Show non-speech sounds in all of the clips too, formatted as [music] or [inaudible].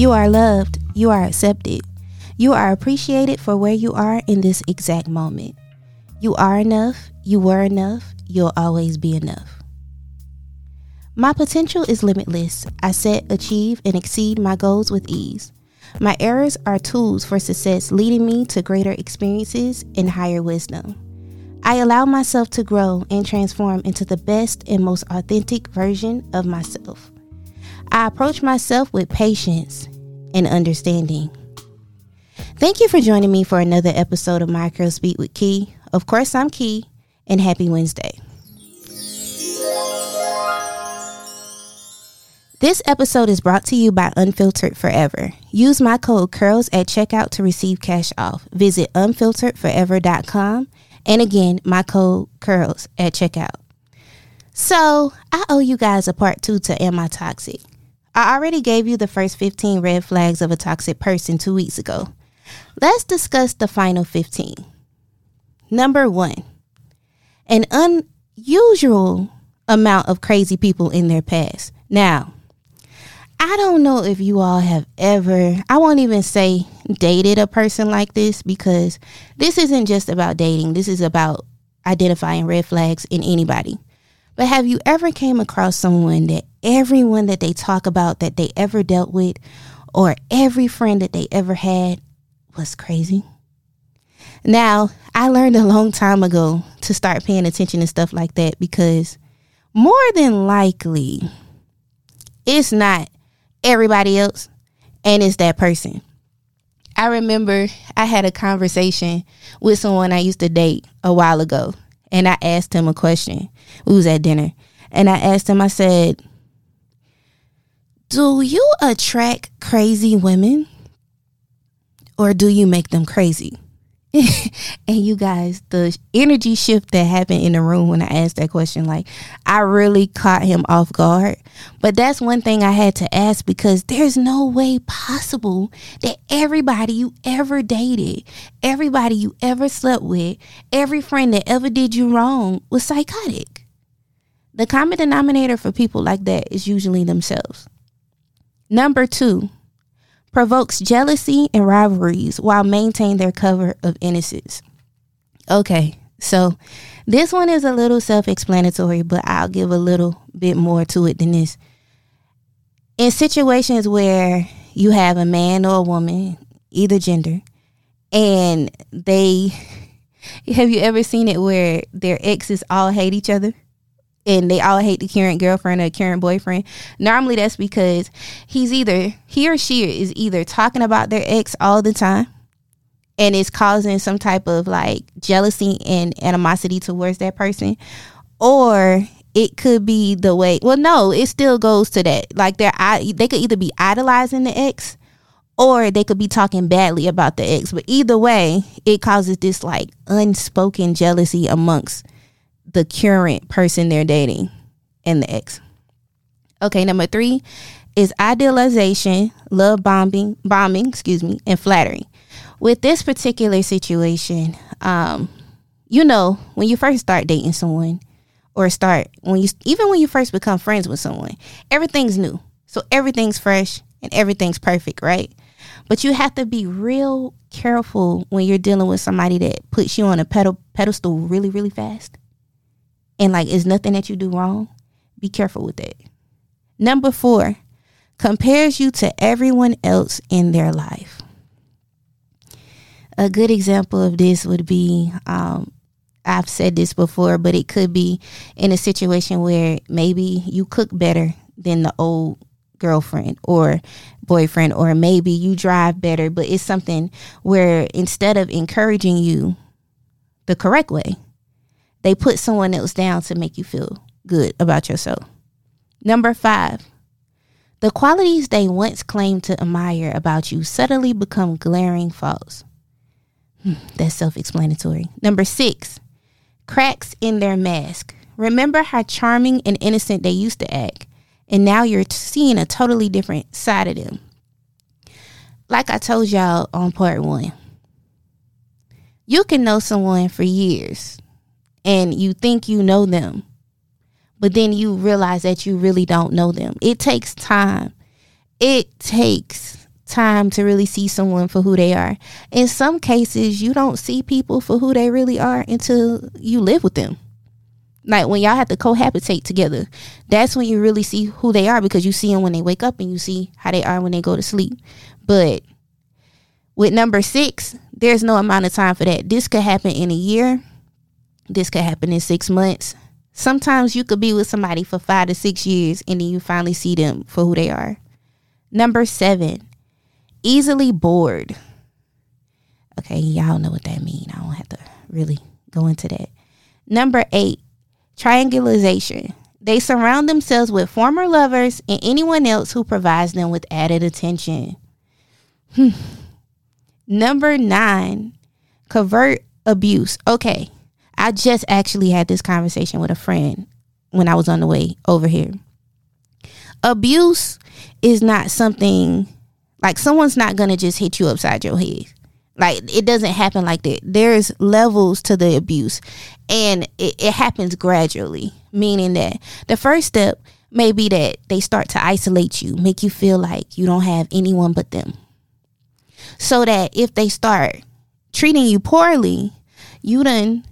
You are loved. You are accepted. You are appreciated for where you are in this exact moment. You are enough. You were enough. You'll always be enough. My potential is limitless. I set, achieve, and exceed my goals with ease. My errors are tools for success, leading me to greater experiences and higher wisdom. I allow myself to grow and transform into the best and most authentic version of myself. I approach myself with patience and understanding. Thank you for joining me for another episode of My Curls Speak with Key. Of course, I'm Key, and happy Wednesday. This episode is brought to you by Unfiltered Forever. Use my code CURLS at checkout to receive cash off. Visit unfilteredforever.com. And again, my code CURLS at checkout. So, I owe you guys a part two to Am I Toxic? I already gave you the first 15 red flags of a toxic person two weeks ago. Let's discuss the final 15. Number one, an unusual amount of crazy people in their past. Now, I don't know if you all have ever, I won't even say dated a person like this because this isn't just about dating. This is about identifying red flags in anybody. But have you ever came across someone that everyone that they talk about that they ever dealt with or every friend that they ever had was crazy? Now, I learned a long time ago to start paying attention to stuff like that because more than likely it's not everybody else and it's that person. I remember I had a conversation with someone I used to date a while ago and I asked him a question. We was at dinner, and I asked him. I said, "Do you attract crazy women, or do you make them crazy?" [laughs] and you guys, the energy shift that happened in the room when I asked that question, like I really caught him off guard. But that's one thing I had to ask because there's no way possible that everybody you ever dated, everybody you ever slept with, every friend that ever did you wrong was psychotic. The common denominator for people like that is usually themselves. Number two, provokes jealousy and rivalries while maintaining their cover of innocence. Okay, so this one is a little self explanatory, but I'll give a little bit more to it than this. In situations where you have a man or a woman, either gender, and they [laughs] have you ever seen it where their exes all hate each other? And they all hate the current girlfriend or current boyfriend. Normally, that's because he's either he or she is either talking about their ex all the time, and it's causing some type of like jealousy and animosity towards that person, or it could be the way. Well, no, it still goes to that. Like they're they could either be idolizing the ex. Or they could be talking badly about the ex, but either way, it causes this like unspoken jealousy amongst the current person they're dating and the ex. Okay, number three is idealization, love bombing, bombing, excuse me, and flattery. With this particular situation, um, you know, when you first start dating someone, or start when you even when you first become friends with someone, everything's new. So everything's fresh and everything's perfect, right? But you have to be real careful when you're dealing with somebody that puts you on a pedal pedestal really, really fast and like it's nothing that you do wrong, be careful with that. Number four, compares you to everyone else in their life. A good example of this would be um, I've said this before, but it could be in a situation where maybe you cook better than the old girlfriend or boyfriend, or maybe you drive better, but it's something where instead of encouraging you the correct way, they put someone else down to make you feel good about yourself. Number five, the qualities they once claimed to admire about you suddenly become glaring faults. Hmm, that's self explanatory. Number six, cracks in their mask. Remember how charming and innocent they used to act, and now you're seeing a totally different side of them. Like I told y'all on part one, You can know someone for years and you think you know them, but then you realize that you really don't know them. It takes time. It takes time to really see someone for who they are. In some cases, you don't see people for who they really are until you live with them. Like when y'all have to cohabitate together, that's when you really see who they are because you see them when they wake up and you see how they are when they go to sleep. But with number six, there's no amount of time for that. This could happen in a year. This could happen in six months. Sometimes you could be with somebody for five to six years and then you finally see them for who they are. Number seven, easily bored. Okay, y'all know what that means. I don't have to really go into that. Number eight, triangulation. They surround themselves with former lovers and anyone else who provides them with added attention. Hmm. Number nine, covert abuse. Okay, I just actually had this conversation with a friend when I was on the way over here. Abuse is not something like someone's not going to just hit you upside your head. Like it doesn't happen like that. There's levels to the abuse, and it, it happens gradually. Meaning that the first step may be that they start to isolate you, make you feel like you don't have anyone but them. So that if they start treating you poorly, you done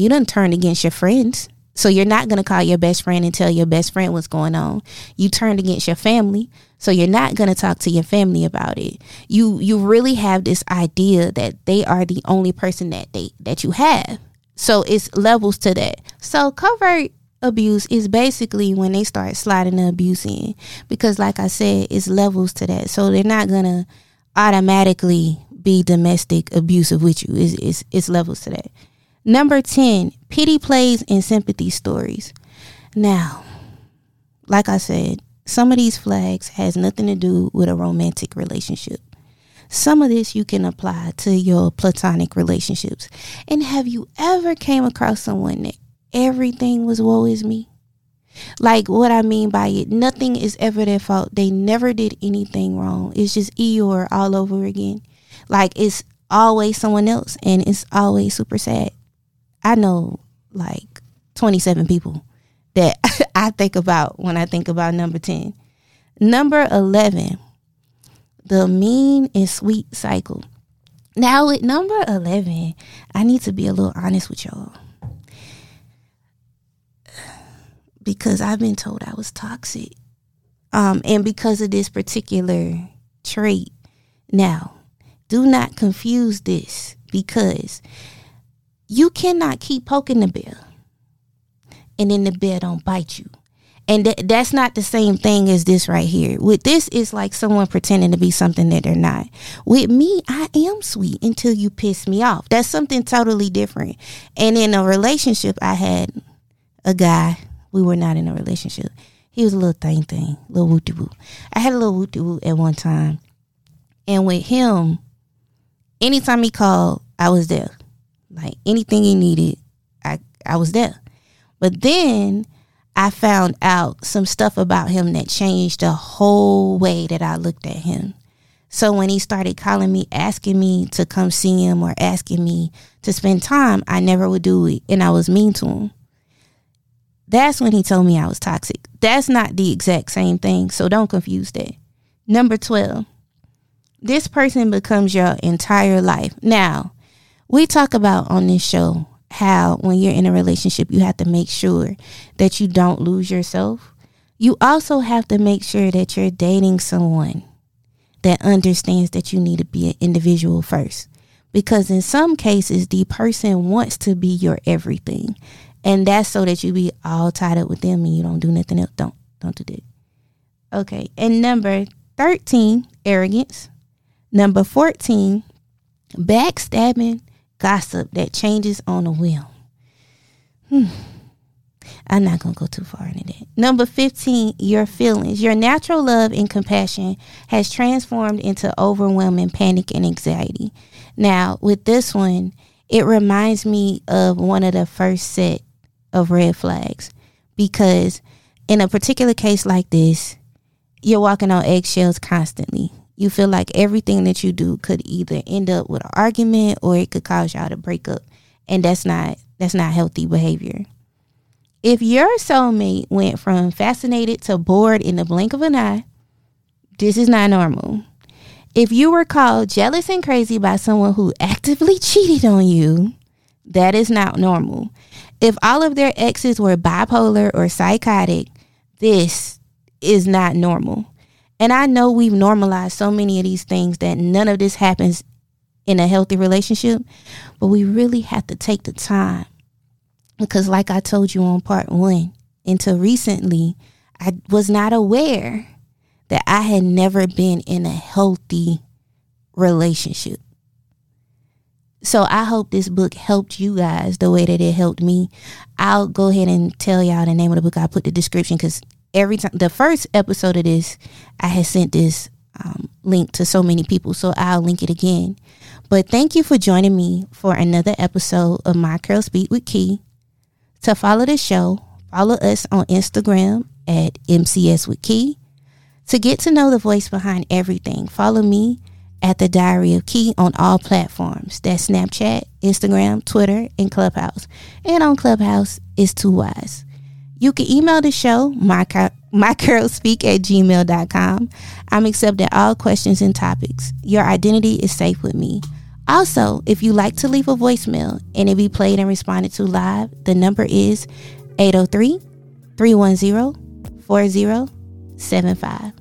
you done turn against your friends. So you're not going to call your best friend and tell your best friend what's going on. You turned against your family. So you're not going to talk to your family about it. You you really have this idea that they are the only person that they that you have. So it's levels to that. So covert abuse is basically when they start sliding the abuse in because like I said, it's levels to that. So they're not going to automatically be domestic abusive with you. It's, it's, it's levels to that. Number 10, pity plays and sympathy stories. Now, like I said, some of these flags has nothing to do with a romantic relationship. Some of this you can apply to your platonic relationships. And have you ever came across someone that everything was woe is me? Like what I mean by it, nothing is ever their fault. They never did anything wrong. It's just Eeyore all over again. Like it's always someone else and it's always super sad. I know like 27 people that [laughs] I think about when I think about number 10. Number 11, the mean and sweet cycle. Now, with number 11, I need to be a little honest with y'all. [sighs] Because I've been told I was toxic. Um, and because of this particular trait. Now, do not confuse this because you cannot keep poking the bear and then the bear don't bite you. And th- that's not the same thing as this right here. With this, it's like someone pretending to be something that they're not. With me, I am sweet until you piss me off. That's something totally different. And in a relationship, I had a guy. We were not in a relationship. He was a little thing thing, little wooty woo. I had a little wooty woo at one time. And with him, anytime he called, I was there. Like anything he needed, I I was there. But then I found out some stuff about him that changed the whole way that I looked at him. So when he started calling me, asking me to come see him or asking me to spend time, I never would do it and I was mean to him. That's when he told me I was toxic. That's not the exact same thing, so don't confuse that. Number 12. This person becomes your entire life. Now, we talk about on this show how when you're in a relationship, you have to make sure that you don't lose yourself. You also have to make sure that you're dating someone that understands that you need to be an individual first. Because in some cases, the person wants to be your everything. And that's so that you be all tied up with them and you don't do nothing else. Don't don't do that. Okay. And number 13, arrogance. Number 14, backstabbing gossip that changes on a whim. Hmm. I'm not going to go too far into that. Number 15, your feelings. Your natural love and compassion has transformed into overwhelming panic and anxiety. Now, with this one, it reminds me of one of the first set of red flags because in a particular case like this, you're walking on eggshells constantly. You feel like everything that you do could either end up with an argument or it could cause y'all to break up. And that's not that's not healthy behavior. If your soulmate went from fascinated to bored in the blink of an eye, this is not normal. If you were called jealous and crazy by someone who actively cheated on you, that is not normal. If all of their exes were bipolar or psychotic, this is not normal. And I know we've normalized so many of these things that none of this happens in a healthy relationship, but we really have to take the time. Because, like I told you on part one, until recently, I was not aware that I had never been in a healthy relationship. So I hope this book helped you guys the way that it helped me. I'll go ahead and tell y'all the name of the book. I'll put the description because every time the first episode of this, I had sent this um, link to so many people, so I'll link it again. But thank you for joining me for another episode of My Curls Speak with Key. To follow the show, follow us on Instagram at MCS with Key. To get to know the voice behind everything, follow me at the Diary of Key on all platforms. That's Snapchat, Instagram, Twitter, and Clubhouse. And on Clubhouse is Two Wise. You can email the show, my, at gmail.com. I'm accepting all questions and topics. Your identity is safe with me. Also, if you like to leave a voicemail and it be played and responded to live, the number is 803 310 4075.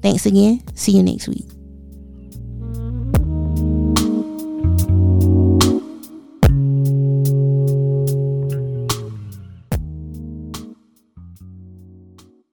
Thanks again. See you next week.